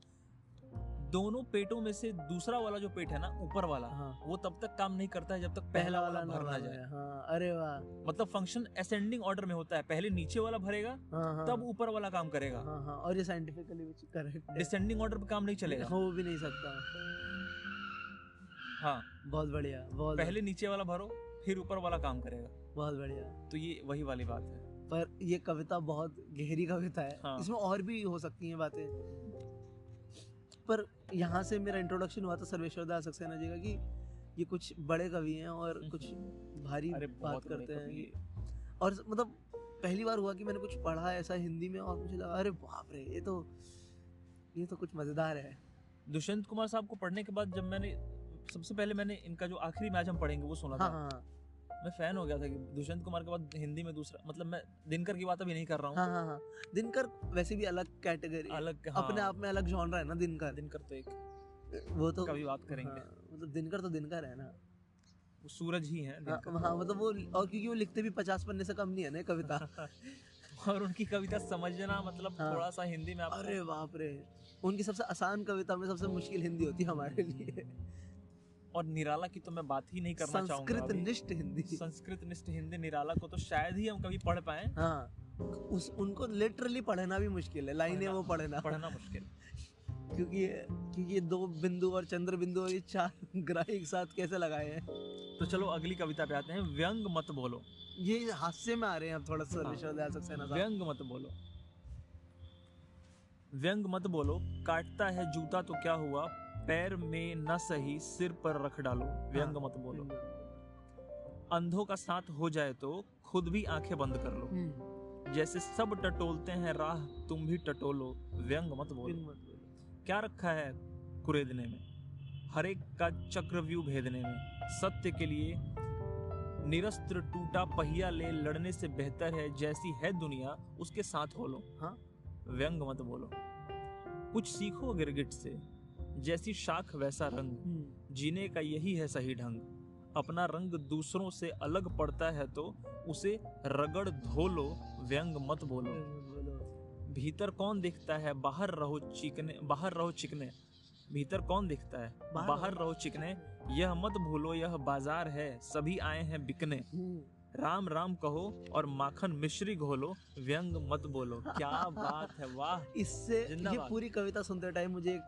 S1: दोनों पेटों में से दूसरा वाला जो पेट है ना ऊपर वाला
S2: हाँ।
S1: वो तब तक काम नहीं करता है जब तक
S2: पहला वाला
S1: भर ना जाए।
S2: हाँ अरे वाह।
S1: मतलब फ़ंक्शन असेंडिंग ऑर्डर में होता है। पहले नीचे वाला भरेगा
S2: हाँ हाँ।
S1: तब ऊपर वाला काम करेगा।
S2: हाँ हाँ। और ये साइंटिफिकली भी करेक्ट
S1: डिसेंडिंग ऑर्डर पे काम नहीं चलेगा।
S2: हो भी नहीं सकता।
S1: हाँ।
S2: बहुत बढ़िया बहुत
S1: पहले नीचे वाला भरो फिर ऊपर वाला काम करेगा।
S2: बहुत बढ़िया।
S1: तो ये वही वाली बात है।
S2: पर ये कविता बहुत गहरी कविता है।
S1: हाँ।
S2: इसमें और भी हो सकती हैं बातें। पर यहाँ से मेरा इंट्रोडक्शन हुआ था सर्वेश्वर दास सक्सेना जी का कि ये कुछ बड़े कवि हैं और कुछ भारी बात करते हैं। और मतलब पहली बार हुआ कि मैंने कुछ पढ़ा ऐसा हिंदी में और मुझे लगा अरे बाप रे ये तो ये तो कुछ मज़ेदार है।
S1: दुष्यंत कुमार साहब को पढ़ने के बाद जब मैंने सबसे पहले मैंने इनका जो आखिरी मैच हम पढ़ेंगे वो सुना
S2: हाँ
S1: था।
S2: हाँ
S1: मैं फ़ैन हो गया था कि दुष्यंत कुमार के बाद हिंदी में दूसरा मतलब मैं दिनकर की बात अभी नहीं कर रहा हूँ।
S2: हाँ हाँ हाँ। दिनकर वैसे भी अलग कैटेगरी
S1: अलग हाँ,
S2: अपने आप में अलग जॉनर है ना दिनकर?
S1: दिनकर तो एक
S2: वो तो
S1: कभी बात करेंगे।
S2: हाँ, मतलब दिनकर तो दिनकर है ना।
S1: वो सूरज ही है
S2: हाँ हाँ, मतलब वो और क्योंकि वो लिखते भी पचास पन्ने से कम नहीं है ना कविता।
S1: और उनकी कविता समझना मतलब
S2: हाँ।
S1: थोड़ा सा हिंदी में आपको
S2: अरे बाप रे! उनकी सबसे आसान कविता में सबसे मुश्किल हिंदी होती है हमारे लिए।
S1: और निराला की तो मैं बात ही नहीं करना चाहूँगा
S2: संस्कृत निष्ठ हिंदी।
S1: संस्कृत निष्ठ हिंदी निराला को तो शायद ही हम कभी पढ़ पाए।
S2: हाँ उस उनको लिटरली पढ़ना भी मुश्किल है लाइनें वो पढ़ना।
S1: पढ़ना मुश्किल।
S2: क्योंकि क्योंकि ये दो बिंदु और चंद्र बिंदु और ये चार ग्रह एक साथ कैसे लगाए हैं?
S1: तो चलो अगली कविता पे आते हैं। व्यंग मत बोलो।
S2: ये हास्य में आ रहे हैं अब थोड़ा सा विश्वविद्यालय सक्सेना साहब
S1: व्यंग मत बोलो। व्यंग मत बोलो। काटता है जूता तो क्या हुआ? पैर में न सही सिर पर रख डालो व्यंग मत बोलो। अंधों का साथ हो जाए तो खुद भी आँखें बंद कर लो।
S2: हम्म,
S1: जैसे सब टटोलते हैं राह तुम भी टटोलो व्यंग मत बोलो।
S2: मत बोलो।
S1: क्या रखा है कुरेदने में? हर एक का चक्रव्यूह भेदने में। सत्य के लिए निरस्त्र टूटा पहिया ले लड़ने से बेहतर है जैसी है दुनिया उसके साथ हो लो।
S2: हाँ।
S1: व्यंग मत बोलो। कुछ सीखो गिरगिट से जैसी शाख वैसा रंग।
S2: हम्म,
S1: जीने का यही है सही ढंग। अपना रंग दूसरों से अलग पड़ता है तो उसे रगड़ धो लो व्यंग मत बोलो। भीतर कौन दिखता है? बाहर रहो चिकने बाहर रहो चिकने। भीतर कौन दिखता है?
S2: बाहर
S1: रहो। चिकने। यह मत भूलो यह बाज़ार है। सभी आए हैं बिकने।
S2: हम्म,
S1: राम राम कहो और माखन मिश्री घोलो व्यंग मत बोलो। क्या बात है वाह।
S2: इससे ये पूरी कविता सुनते टाइम मुझे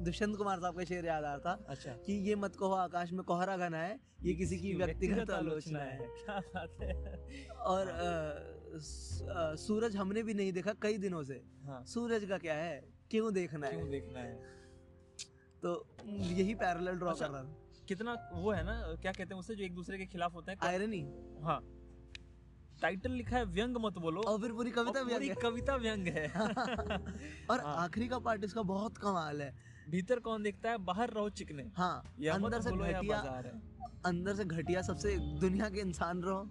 S2: दुष्यंत कुमार साहब का शेर याद आ रहा था
S1: अच्छा।
S2: कि ये मत कहो आकाश में कोहरा घना है ये किसी की व्यक्तिगत आलोचना है।
S1: क्या बात है।
S2: और स- सूरज हमने भी नहीं देखा कई दिनों से।
S1: हाँ।
S2: सूरज का क्या है? क्यों देखना
S1: क्यों
S2: है?
S1: देखना है?
S2: तो यही पैरेलल ड्रॉ
S1: अच्छा,
S2: कर रहा था
S1: कितना वो है ना क्या कहते हैं उसे जो एक दूसरे के खिलाफ होते हैं?
S2: आयरनी
S1: हाँ। टाइटल लिखा है व्यंग मत बोलो।
S2: और फिर पूरी कविता व्यंग
S1: पूरी कविता व्यंग है।
S2: और
S1: हाँ।
S2: आखिरी का पार्ट इसका बहुत कमाल है।
S1: भीतर कौन दिखता है? बाहर रहो चिकने।
S2: हाँ अंदर से घटिया अंदर से घटिया सबसे दुनिया के इंसान रहो।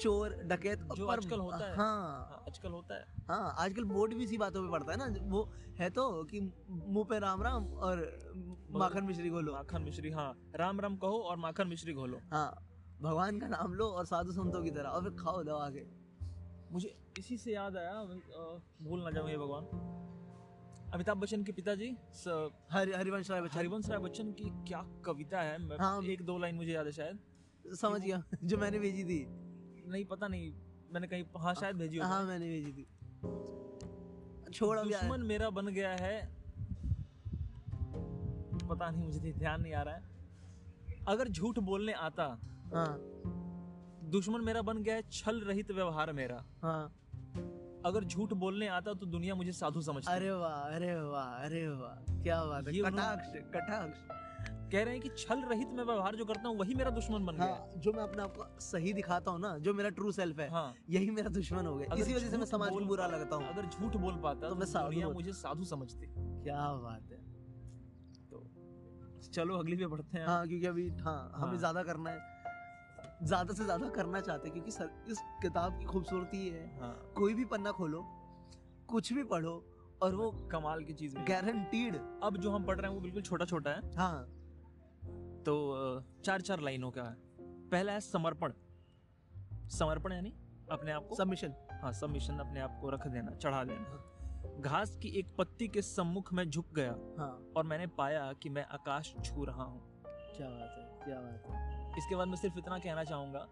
S2: चोर डकैत
S1: जो आजकल होता है।
S2: हाँ।
S1: हाँ, आजकल होता है।
S2: हाँ आजकल बोर्ड भी इसी बातों पे पड़ता है ना। वो है तो कि मुँह पे राम राम और माखन मिश्री को लो
S1: माखन मिश्री हाँ। राम राम कहो और माखन मिश्री घोलो।
S2: हाँ भगवान का नाम लो और साधु संतों की तरह और फिर खाओ दवा के
S1: मुझे इसी से याद आया भूल ना जाऊँ ये भगवान। अमिताभ बच्चन के पिताजी
S2: हरि हरिवंश राय बच्चन।
S1: हरिवंश राय बच्चन की क्या कविता है? मैं-
S2: हाँ।
S1: एक दो लाइन मुझे याद है शायद।
S2: समझ गया जो मैंने भेजी थी।
S1: नहीं पता नहीं मैंने कहीं हाँ शायद भेजी
S2: हाँ मैंने भेजी थी। छोड़
S1: दुश्मन मेरा बन गया है। पता नहीं मुझे ध्यान नहीं आ रहा है। अगर झूठ बोलने आता
S2: हाँ।
S1: दुश्मन मेरा बन गया है छल रहित व्यवहार मेरा।
S2: हाँ।
S1: अगर झूठ बोलने आता तो दुनिया मुझे साधु समझती।
S2: अरे वाह अरे वाह अरे वाह क्या बात है कटाक्ष कटाक्ष।
S1: कह रहे हैं कि छल रहित मैं व्यवहार जो करता हूँ वही मेरा दुश्मन बन गया। हाँ
S2: जो मैं अपने आप को सही दिखाता हूँ ना जो मेरा ट्रू सेल्फ है
S1: हाँ।
S2: यही मेरा दुश्मन हो गया। इसी वजह से मैं समाज को बुरा लगता हूँ।
S1: अगर झूठ बोल पाता
S2: तो
S1: तो,
S2: मैं साधु
S1: मुझे साधु समझती।
S2: क्या बात है।
S1: तो चलो अगली पे बढ़ते हैं।
S2: हाँ क्योंकि अभी हाँ हमें
S1: हाँ।
S2: ज़्यादा करना है। ज़्यादा से ज़्यादा करना चाहते हैं क्योंकि सर, इस किताब की खूबसूरती है।
S1: हाँ।
S2: कोई भी पन्ना खोलो कुछ भी पढ़ो और वो
S1: कमाल की चीज़
S2: गारंटीड
S1: अब जो हम पढ़ रहे हैं वो बिल्कुल छोटा छोटा है।
S2: हाँ।
S1: तो चार चार लाइनों का है। पहला है समर्पण। समर्पण यानी अपने आप को
S2: सबमिशन
S1: हाँ सबमिशन अपने आप को रख देना चढ़ा देना। घास की एक पत्ती के सम्मुख में झुक गया
S2: हाँ।
S1: और मैंने पाया कि मैं आकाश छू रहा हूँ।
S2: क्या बात है क्या बात है।
S1: इसके बाद मैं सिर्फ़ इतना कहना चाहूँगा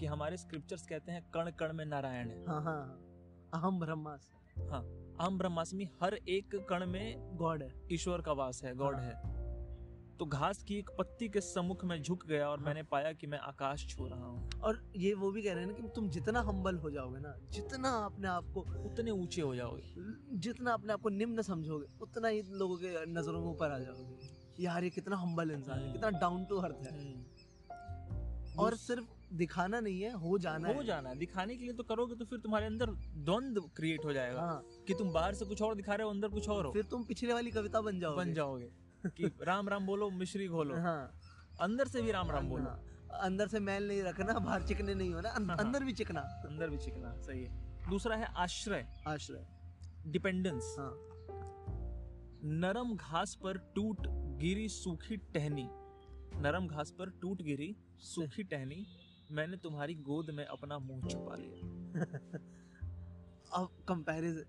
S1: कि हमारे स्क्रिप्चर्स कहते हैं कण कण में नारायण है
S2: हाँ हाँ हाँ। अहम ब्रह्मास
S1: हम ब्रह्मास्मि हर एक कण में
S2: गॉड है
S1: ईश्वर का वास है गॉड
S2: हाँ।
S1: है तो घास की एक पत्ती के सम्मुख में झुक गया और
S2: हाँ।
S1: मैंने पाया कि मैं आकाश छू रहा हूँ
S2: और ये वो भी कह रहे हैं ना कि तुम जितना हम्बल हो जाओगे ना जितना अपने आप को
S1: उतने ऊँचे हो जाओगे
S2: जितना अपने आप को निम्न समझोगे उतना ही लोगों के नज़रों में ऊपर आ जाओगे यार ये कितना हम्बल इंसान है
S1: हम्म।
S2: कितना डाउन टू अर्थ है और सिर्फ़ दिखाना नहीं है हो जाना
S1: हो
S2: है।
S1: जाना है। दिखाने के लिए तो करोगे तो फिर तुम्हारे अंदर द्वंद क्रिएट हो जाएगा
S2: हाँ।
S1: कि तुम बाहर से कुछ और दिखा रहे हो अंदर कुछ और हो।
S2: फिर तुम पिछले वाली कविता बन जाओगे।
S1: बन जाओगे कि राम राम बोलो मिश्री घोलो।
S2: हाँ।
S1: अंदर से भी राम राम बोलो।
S2: हाँ। अंदर से मैल नहीं रखना बाहर चिकने नहीं होना अं-
S1: हाँ।
S2: अंदर भी चिकना।
S1: अंदर भी चिकना सही है। दूसरा है आश्रय।
S2: आश्रय।
S1: डिपेंडेंस
S2: हाँ।
S1: नरम घास पर टूट गिरी सूखी टहनी। नरम घास पर टूट गिरी सूखी टहनी मैंने तुम्हारी गोद में अपना मुँह छुपा लिया।
S2: अब कंपैरिजन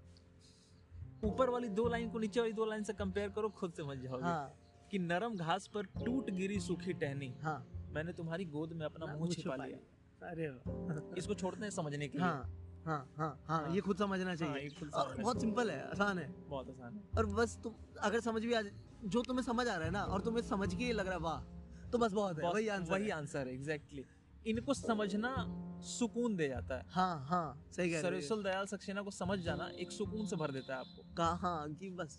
S1: ऊपर वाली दो लाइन को नीचे वाली दो लाइन से कंपेयर करो खुद समझ जाओगे।
S2: हाँ।
S1: कि नरम घास पर टूट गिरी सूखी टहनी
S2: हाँ।
S1: मैंने तुम्हारी गोद में अपना मुँह छिपा लिया।
S2: अरे
S1: इसको छोड़ते हैं समझने के लिए।
S2: हाँ हाँ हाँ हाँ
S1: हाँ।
S2: ये खुद समझना
S1: हाँ,
S2: चाहिए।
S1: समझना
S2: बहुत सिंपल है आसान है।
S1: बहुत आसान है।
S2: और बस तुम अगर समझ भी आ जाए- जो तुम्हें समझ आ रहा है ना और तुम्हें समझ के लग रहा है वाह। तो बस बहुत है वही आंसर
S1: वही आंसर है एग्जैक्टली इनको समझना सुकून दे जाता है।
S2: हाँ हाँ सही कह रहे हो
S1: दयाल सक्सेना को समझ जाना एक सुकून से भर देता है आपको।
S2: कहाँ कि बस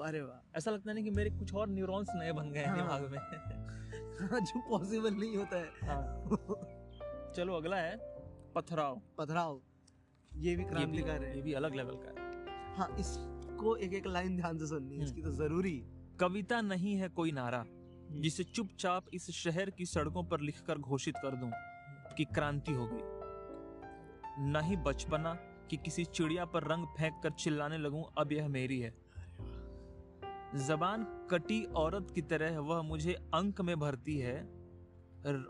S2: अरे वाह।
S1: ऐसा लगता है ना कि मेरे कुछ और न्यूरॉन्स नए बन गए हैं
S2: हाँ।
S1: दिमाग में।
S2: हाँ, जो पॉसिबल नहीं होता है।
S1: हाँ। चलो अगला है पथराव।
S2: पथराव ये भी
S1: ये भी,
S2: क्रांतिकारी है।
S1: ये भी अलग लेवल का है।
S2: हाँ इसको एक एक लाइन ध्यान से सुननी है इसकी तो ज़रूरी।
S1: कविता नहीं है कोई नारा। जिसे चुपचाप इस शहर की सड़कों पर लिखकर घोषित कर दूँ कि क्रांति हो गई न ही बचपना कि किसी चिड़िया पर रंग फेंक कर चिल्लाने लगूं अब यह मेरी है। जबान कटी औरत की तरह वह मुझे अंक में भरती है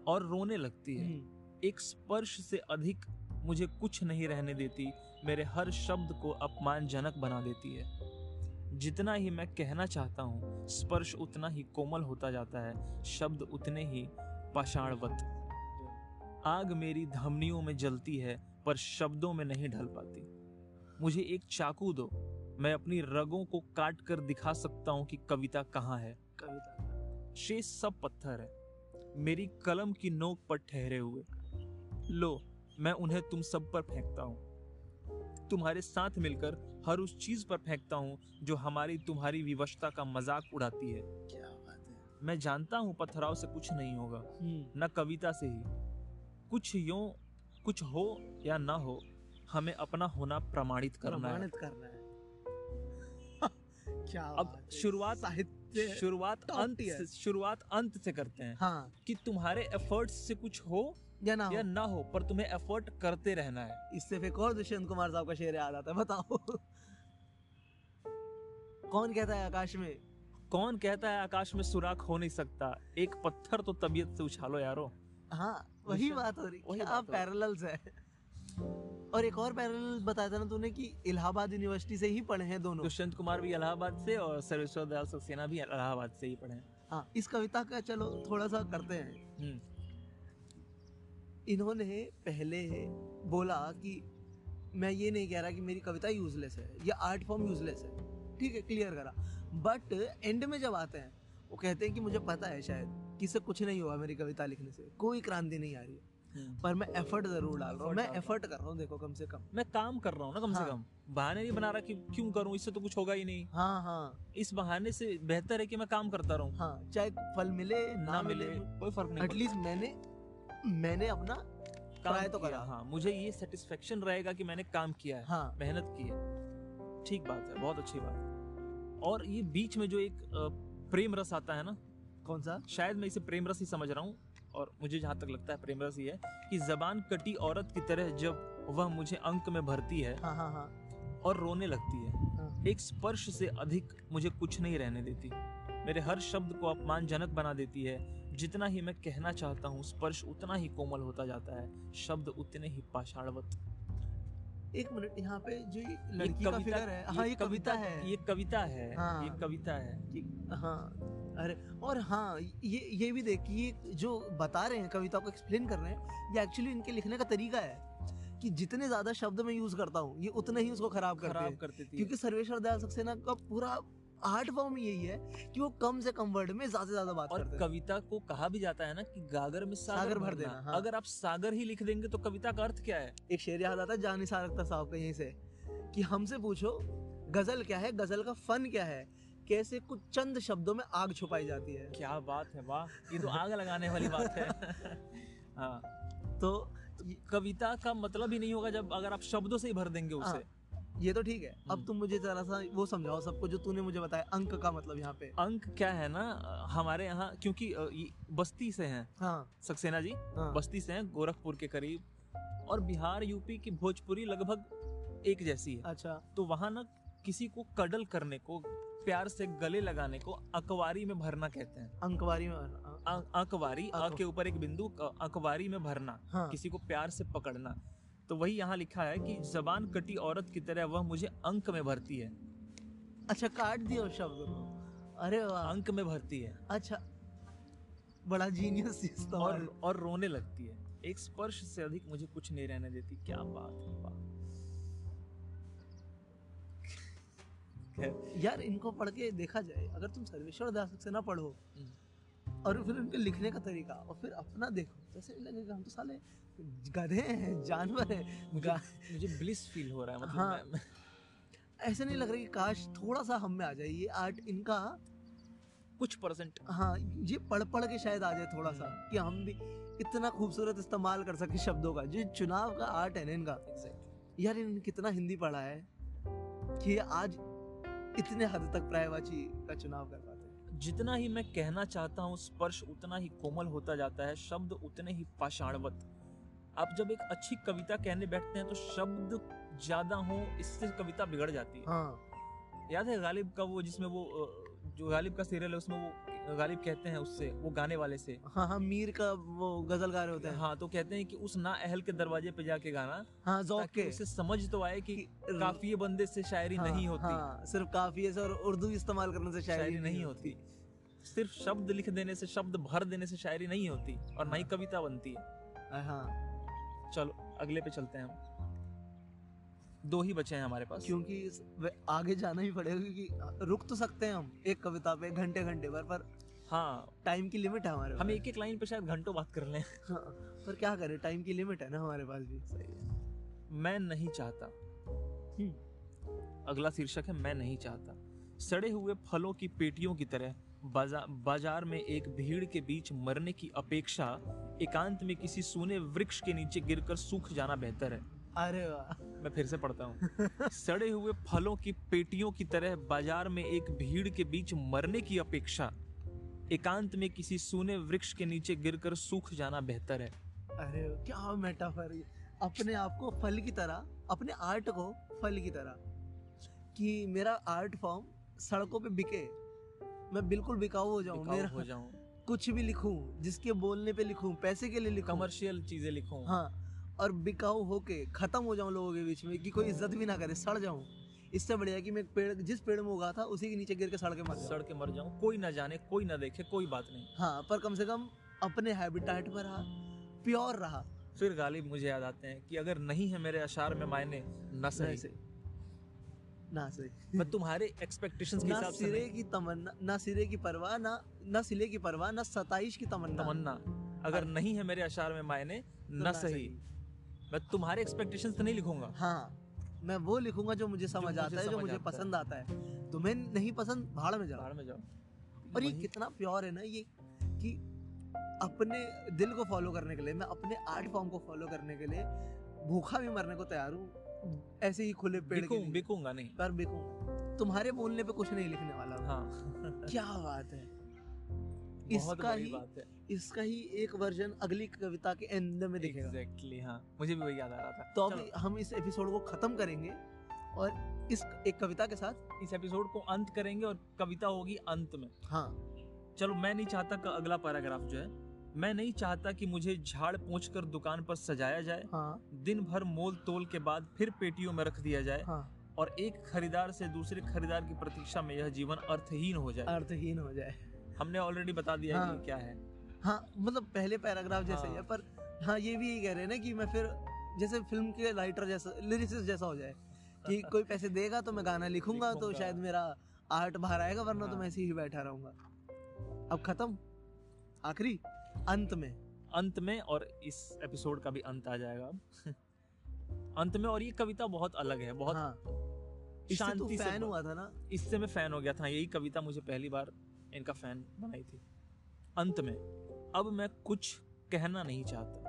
S1: और रोने लगती है।
S2: हम्म,
S1: एक स्पर्श से अधिक मुझे कुछ नहीं रहने देती मेरे हर शब्द को अपमानजनक बना देती है। जितना ही मैं कहना चाहता हूँ स्पर्श उतना ही कोमल होता जाता है शब्द उतने ही पाषाणवत। आग मेरी धमनियों में जलती है पर शब्दों में नहीं ढल पाती। मुझे एक चाकू दो मैं अपनी रगों को काट कर दिखा सकता हूँ कि कविता कहाँ है।
S2: कविता।
S1: शेष सब पत्थर है। मेरी कलम की नोक पर ठहरे हुए। लो मैं उन्हें तुम सब पर फेंकता हूँ। तुम्हारे साथ मिलकर हर उस चीज़ पर फेंकता हूँ जो हमारी तुम्हारी विवशता का मज़ाक उड़ाती है।
S2: क्या बात है।
S1: मैं जानता हूँ पथराव से कुछ नहीं होगा
S2: हम्म,
S1: न कविता से ही। कुछ यो कुछ हो या ना हो हमें अपना होना प्रमाणित करना है।
S2: प्रमाणित करना है। क्या
S1: अब शुरुआत-
S2: साहित्य
S1: शुरुआत अंत से शुरुआत अंत से करते हैं
S2: हाँ।
S1: कि तुम्हारे एफर्ट्स से कुछ हो
S2: या ना हो?
S1: या ना हो पर तुम्हें एफर्ट करते रहना है।
S2: इससे फिर और दुष्यंत कुमार साहब का शेर याद आता है बताओ। कौन कहता है आकाश में?
S1: कौन कहता है आकाश में सुराख हो नहीं सकता? एक पत्थर तो तबीयत से उछालो यारो।
S2: हाँ वही बात हो रही
S1: वही बात
S2: पैरेलल्स है और एक और पैरेलल बताया था ना तूने कि इलाहाबाद यूनिवर्सिटी से ही पढ़े हैं दोनों।
S1: दुष्यंत कुमार भी इलाहाबाद से और सर्वेश्वर दयाल सक्सेना भी इलाहाबाद से ही पढ़े हैं।
S2: हाँ इस कविता का चलो थोड़ा सा करते हैं।
S1: हम्म,
S2: इन्होंने पहले बोला कि मैं ये नहीं कह रहा कि मेरी कविता यूजलेस है या आर्ट फॉर्म यूजलेस है। ठीक है क्लियर करा। बट एंड में जब आते हैं वो कहते हैं कि मुझे पता है शायद कि इससे कुछ नहीं हुआ मेरी कविता लिखने से। कोई क्रांति नहीं आ रही है।
S1: हम्म।
S2: पर मैं एफर्ट ज़रूर डाल रहा हूँ। मैं एफर्ट कर रहा हूँ देखो कम से कम।
S1: मैं काम कर रहा हूँ ना कम
S2: हाँ।
S1: से कम। बहाने नहीं बना रहा कि क्यों करूँ इससे तो कुछ होगा ही नहीं।
S2: हाँ हाँ।
S1: इस बहाने से बेहतर है कि मैं काम करता रहूँ।
S2: हाँ चाहे फल मिले ना,
S1: ना मिले कोई फ़र्क नहीं
S2: एटलीस्ट मैंने मैंने अपना
S1: काम
S2: तो
S1: किया,
S2: करा।
S1: हाँ मुझे ये सेटिस्फेक्शन रहेगा कि मैंने काम किया है
S2: हाँ।
S1: मेहनत की है। ठीक बात है बहुत अच्छी बात है। और ये बीच में जो एक प्रेम रस आता है ना?
S2: कौन सा?
S1: शायद मैं इसे प्रेम रस ही समझ रहा हूँ और मुझे जहाँ तक लगता है प्रेम रस ही है कि जबान कटी औरत की तरह जब वह मुझे अंक में भरती है
S2: हाँ हाँ हाँ।
S1: और रोने लगती है
S2: हाँ।
S1: एक स्पर्श से अधिक मुझे कुछ नहीं रहने देती। मेरे हर शब्द को अपमानजनक बना देती है जितना ही मैं कहना चाहता हूँ स्पर्श उतना ही कोमल होता जाता है शब्द उतने ही पाषाणवत।
S2: एक मिनट यहाँ पे जो लड़की का फिगर है हाँ ये कविता है।
S1: ये कविता है
S2: हाँ।
S1: ये कविता है।
S2: हाँ अरे और हाँ ये ये भी देखिए जो बता रहे हैं कविता को एक्सप्लेन कर रहे हैं ये एक्चुअली इनके लिखने का तरीका है कि जितने ज़्यादा शब्द मैं यूज़ करता हूँ ये उतने ही उसको खराब करते
S1: खराब करती थी।
S2: क्योंकि सर्वेश्वर दयाल सक्सेना का पूरा आर्ट फॉर्म यही है कि वो कम से कम वर्ड में ज़्यादा से ज़्यादा बात
S1: और
S2: करते
S1: कविता को कहा भी जाता है ना कि गागर में सागर,
S2: सागर भर देना,
S1: देना
S2: हाँ।
S1: अगर आप सागर ही लिख देंगे तो कविता का अर्थ क्या है?
S2: एक शेर याद आता है जानी सारख्ता साहब का यहीं से कि हमसे पूछो गज़ल क्या है? गज़ल का फन क्या है? कैसे कुछ चंद शब्दों में आग छुपाई जाती है?
S1: क्या बात है वाह। ये तो आग लगाने वाली बात है। हाँ।
S2: तो
S1: कविता का मतलब ही नहीं होगा जब अगर आप शब्दों से ही भर देंगे उसे।
S2: ये तो ठीक है। अब
S1: हम्म।
S2: तुम मुझे जरा सा वो समझाओ सबको जो तूने मुझे बताया अंक का मतलब यहाँ पे।
S1: अंक क्या है ना हमारे यहाँ क्योंकि बस्ती से हैं।
S2: हाँ।
S1: सक्सेना जी
S2: हाँ।
S1: बस्ती से हैं गोरखपुर के करीब। और बिहार यूपी की भोजपुरी लगभग एक जैसी है।
S2: अच्छा।
S1: तो वहाँ ना किसी को कडल करने को प्यार से गले लगाने को अकवारी में भरना कहते हैं।
S2: अंकवारी में हाँ,
S1: अ- अकवारी अ के ऊपर एक बिंदु अकवारी में भरना।
S2: हाँ।
S1: किसी को प्यार से पकड़ना। तो वही यहाँ लिखा है कि जबान कटी औरत की तरह वह मुझे अंक में भरती है।
S2: अच्छा काट दिया शब्द को। अरे वाह।
S1: अंक में भरती है।
S2: अच्छा बड़ा जीनियस
S1: और और रोने लगती है। एक स्पर्श से अधिक मुझे कुछ नहीं रहने देती। क्या बात है वाह।
S2: यार इनको पढ़ के देखा जाए। अगर तुम सर्वेश्वर दास से ना पढ़ो
S1: हम्म।
S2: और फिर उनके लिखने का तरीका और फिर अपना देखो। जैसे लगेगा हम तो साले गधे हैं जानवर हैं
S1: मुझे मुझे ब्लिस फील हो रहा है मतलब
S2: हाँ। ऐसे नहीं लग रहा कि काश थोड़ा सा हम में आ जाए ये आर्ट इनका
S1: कुछ परसेंट
S2: हाँ ये पढ़ पढ़ के शायद आ जाए थोड़ा सा कि हम भी इतना खूबसूरत इस्तेमाल कर सके शब्दों का। जो चुनाव का आर्ट है ना इनका। यार इन कितना हिंदी पढ़ा है कि आज इतने हद तक प्रायवाची का चुनाव कर रहा हैं।
S1: जितना ही मैं कहना चाहता हूँ स्पर्श उतना ही कोमल होता जाता है शब्द उतने ही पाषाणवत। आप जब एक अच्छी कविता कहने बैठते हैं तो शब्द ज़्यादा हो इससे कविता बिगड़ जाती है।
S2: हाँ।
S1: याद है गालिब का वो जिसमें वो जो गालिब का सीरियल है उसमें वो गालिब कहते हैं उससे वो गाने वाले से।
S2: हाँ हाँ मीर का वो गज़ल गा रहे होते हैं।
S1: हाँ तो कहते हैं कि उस ना अहल के दरवाजे पे जाके गाना
S2: हाँ जौक के।
S1: उसे समझ तो आए कि
S2: कि-
S1: काफिये बंदे से शायरी
S2: हाँ,
S1: नहीं होती।
S2: हाँ, सिर्फ़ काफिये से और उर्दू इस्तेमाल करने से
S1: शायरी नहीं होती। सिर्फ़ शब्द लिख देने से शब्द भर देने से शायरी नहीं होती और ना ही। कविता बनती है।
S2: हाँ।
S1: चलो अगले पे चलते हैं हम। दो ही बचे हैं हमारे पास।
S2: क्योंकि आगे जाना ही पड़ेगा क्योंकि रुक तो सकते हैं हम एक कविता पे घंटे घंटे भर पर
S1: हाँ।
S2: टाइम की लिमिट है हमारे
S1: हम एक एक लाइन पे शायद घंटों बात कर लें।
S2: हाँ, पर क्या करें टाइम की लिमिट है ना हमारे पास भी। सही है।
S1: मैं नहीं चाहता।
S2: हम्म।
S1: अगला शीर्षक है मैं नहीं चाहता। सड़े हुए फलों की पेटियों की तरह बाजा, बाज़ार में एक भीड़ के बीच मरने की अपेक्षा एकांत में किसी सूने वृक्ष के नीचे गिरकर सूख जाना बेहतर है।
S2: अरे वाह।
S1: मैं फिर से पढ़ता हूँ। सड़े हुए फलों की पेटियों की तरह बाज़ार में एक भीड़ के बीच मरने की अपेक्षा एकांत में किसी सूने वृक्ष के नीचे गिरकर सूख जाना बेहतर है।
S2: अरे क्या मेटाफर अपने आप को फल की तरह अपने आर्ट को फल की तरह कि मेरा आर्ट फॉर्म सड़कों पे बिके। मैं बिल्कुल बिकाऊ हो जाऊँ मेरा
S1: हो जाऊँ।
S2: कुछ भी लिखूं जिसके बोलने पे लिखूं पैसे के लिए लिखूं।
S1: कमर्शियल चीज़ें लिखूं।
S2: हाँ। और बिकाऊ होके खत्म हो जाऊँ लोगों के बीच में कि कोई इज़्ज़त भी ना करे सड़ जाऊँ। इससे बढ़िया कि मैं पेड़ जिस पेड़ में उगा था उसी के नीचे गिर के सड़ के मर
S1: सड़ के मर जाऊँ कोई ना जाने कोई ना देखे कोई बात नहीं।
S2: हाँ पर कम से कम अपने हैबिटाट पर रहा प्योर रहा।
S1: फिर गालिब मुझे याद आते हैं कि अगर नहीं है मेरे अशार में मायने न सही।
S2: से ना से
S1: मैं तुम्हारे एक्सपेक्टेशंस के हिसाब से
S2: सिरे की तमन्ना ना सिरे की परवाह ना ना सिले की परवाह ना सताइश की तमन्ना।
S1: तमन्ना। अगर
S2: हाँ।
S1: नहीं है मेरे अशार में मायने न सही। मैं तुम्हारे एक्सपेक्टेशंस तो नहीं लिखूँगा।
S2: हाँ मैं वो लिखूँगा जो मुझे समझ आता है जो मुझे पसंद आता है। तुम्हें नहीं पसंद भाड़ में जाओ।
S1: बाहर में जाओ।
S2: और ये कितना प्योर है ना ये कि अपने दिल को फॉलो करने के लिए मैं अपने आर्ट फॉर्म को फॉलो करने के लिए भूखा भी मरने को तैयार हूँ ऐसे ही खुले पेड़ के
S1: बिकूं
S2: लिए।
S1: बिकूँगा नहीं।
S2: पर बिकूँगा। तुम्हारे बोलने पे कुछ नहीं लिखने वाला। हाँ। क्या बात है। इसका ही
S1: बात है।
S2: इसका ही एक वर्जन अगली कविता के एंड में दिखेगा।
S1: एग्जैक्टली हाँ। मुझे भी वही याद आ रहा था।
S2: तो अभी हम इस एपिसोड को खत्म करेंगे और इस एक कविता के साथ
S1: इस एपिसोड को अंत करेंगे और कविता होगी अंत में।
S2: हाँ।
S1: चलो मैं नहीं चाहता कि अगला पैराग्राफ जो है मैं नहीं चाहता कि मुझे झाड़ कर दुकान पर सजाया जाए।
S2: हाँ।
S1: दिन भर मोल तोल के बाद फिर पेटियों में रख दिया जाए।
S2: हाँ।
S1: और एक खरीदार से दूसरे खरीदार की प्रतीक्षा में यह जीवन अर्थहीन हो जाए।
S2: अर्थहीन हो जाए।
S1: हमने ऑलरेडी बता दिया हाँ। कि क्या है।
S2: हाँ मतलब पहले पैराग्राफ जैसे ही है
S1: हाँ।
S2: पर हाँ ये भी यही कह रहे हैं ना कि मैं फिर जैसे फ़िल्म के राइटर जैसा लिरिसिस्ट जैसा हो जाए कि कोई पैसे देगा तो मैं गाना लिखूँगा तो शायद मेरा आर्ट बाहर आएगा वरना तो
S1: हाँ।
S2: मैं ऐसे ही बैठा रहूँगा। अब खत्म। आखिरी। अंत में।
S1: अंत में और इस एपिसोड का भी अंत आ जाएगा। अंत में और ये कविता बहुत अलग है बहुत
S2: हाँ।
S1: शांति से
S2: फ़ैन हुआ था ना।
S1: इससे मैं फ़ैन हो गया था। यही कविता मुझे पहली बार इनका फ़ैन बनाई थी। अंत में, अब मैं कुछ कहना नहीं चाहता,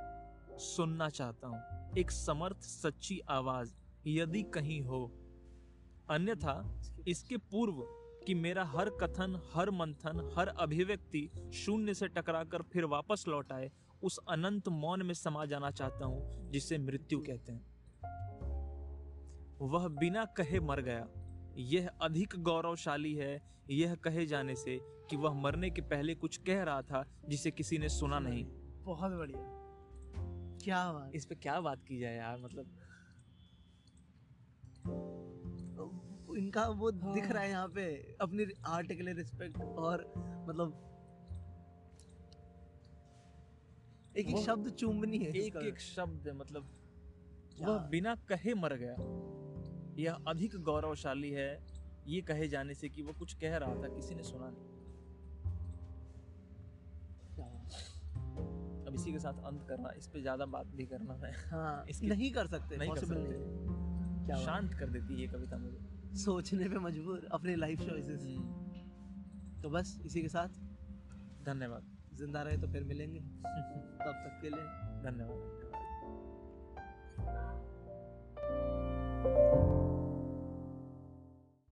S1: सुनना चाहता हूँ। एक समर्थ, सच्ची आवाज़, यदि कहीं हो। अन्यथा, इसके पूर्व कि मेरा हर कथन, हर मंथन, हर अभिव्यक्ति शून्य से टकराकर फिर वापस लौट आए, उस अनंत मौन में समा जाना चाहता हूँ, जिसे मृत्यु कहते हैं। वह बिना कहे मर गया। यह अधिक गौरवशाली है, यह कहे जाने से कि वह मरने के पहले कुछ कह रहा था जिसे किसी ने सुना नहीं।
S2: बहुत बढ़िया। क्या बात
S1: इस पे क्या बात की जाए यार मतलब।
S2: इनका वो दिख
S1: हाँ।
S2: रहा है यहाँ पे अपनी आर्ट के लिए रिस्पेक्ट और मतलब एक एक शब्द चुंबनी है
S1: एक एक शब्द मतलब। वह बिना कहे मर गया। यह अधिक गौरवशाली है ये कहे जाने से कि वो कुछ कह रहा था किसी ने सुना नहीं। अब इसी के साथ अंत करना इस पे ज़्यादा बात भी करना है।
S2: हाँ नहीं कर सकते
S1: नहीं कर सकते।
S2: क्या
S1: शांत कर देती है कविता मुझे।
S2: सोचने पे मजबूर अपने लाइफ चॉइसेस हम्म। तो बस इसी के साथ।
S1: धन्यवाद।
S2: ज़िंदा रहे तो फिर मिलेंगे। तब तक के लिए।
S1: धन्यवाद।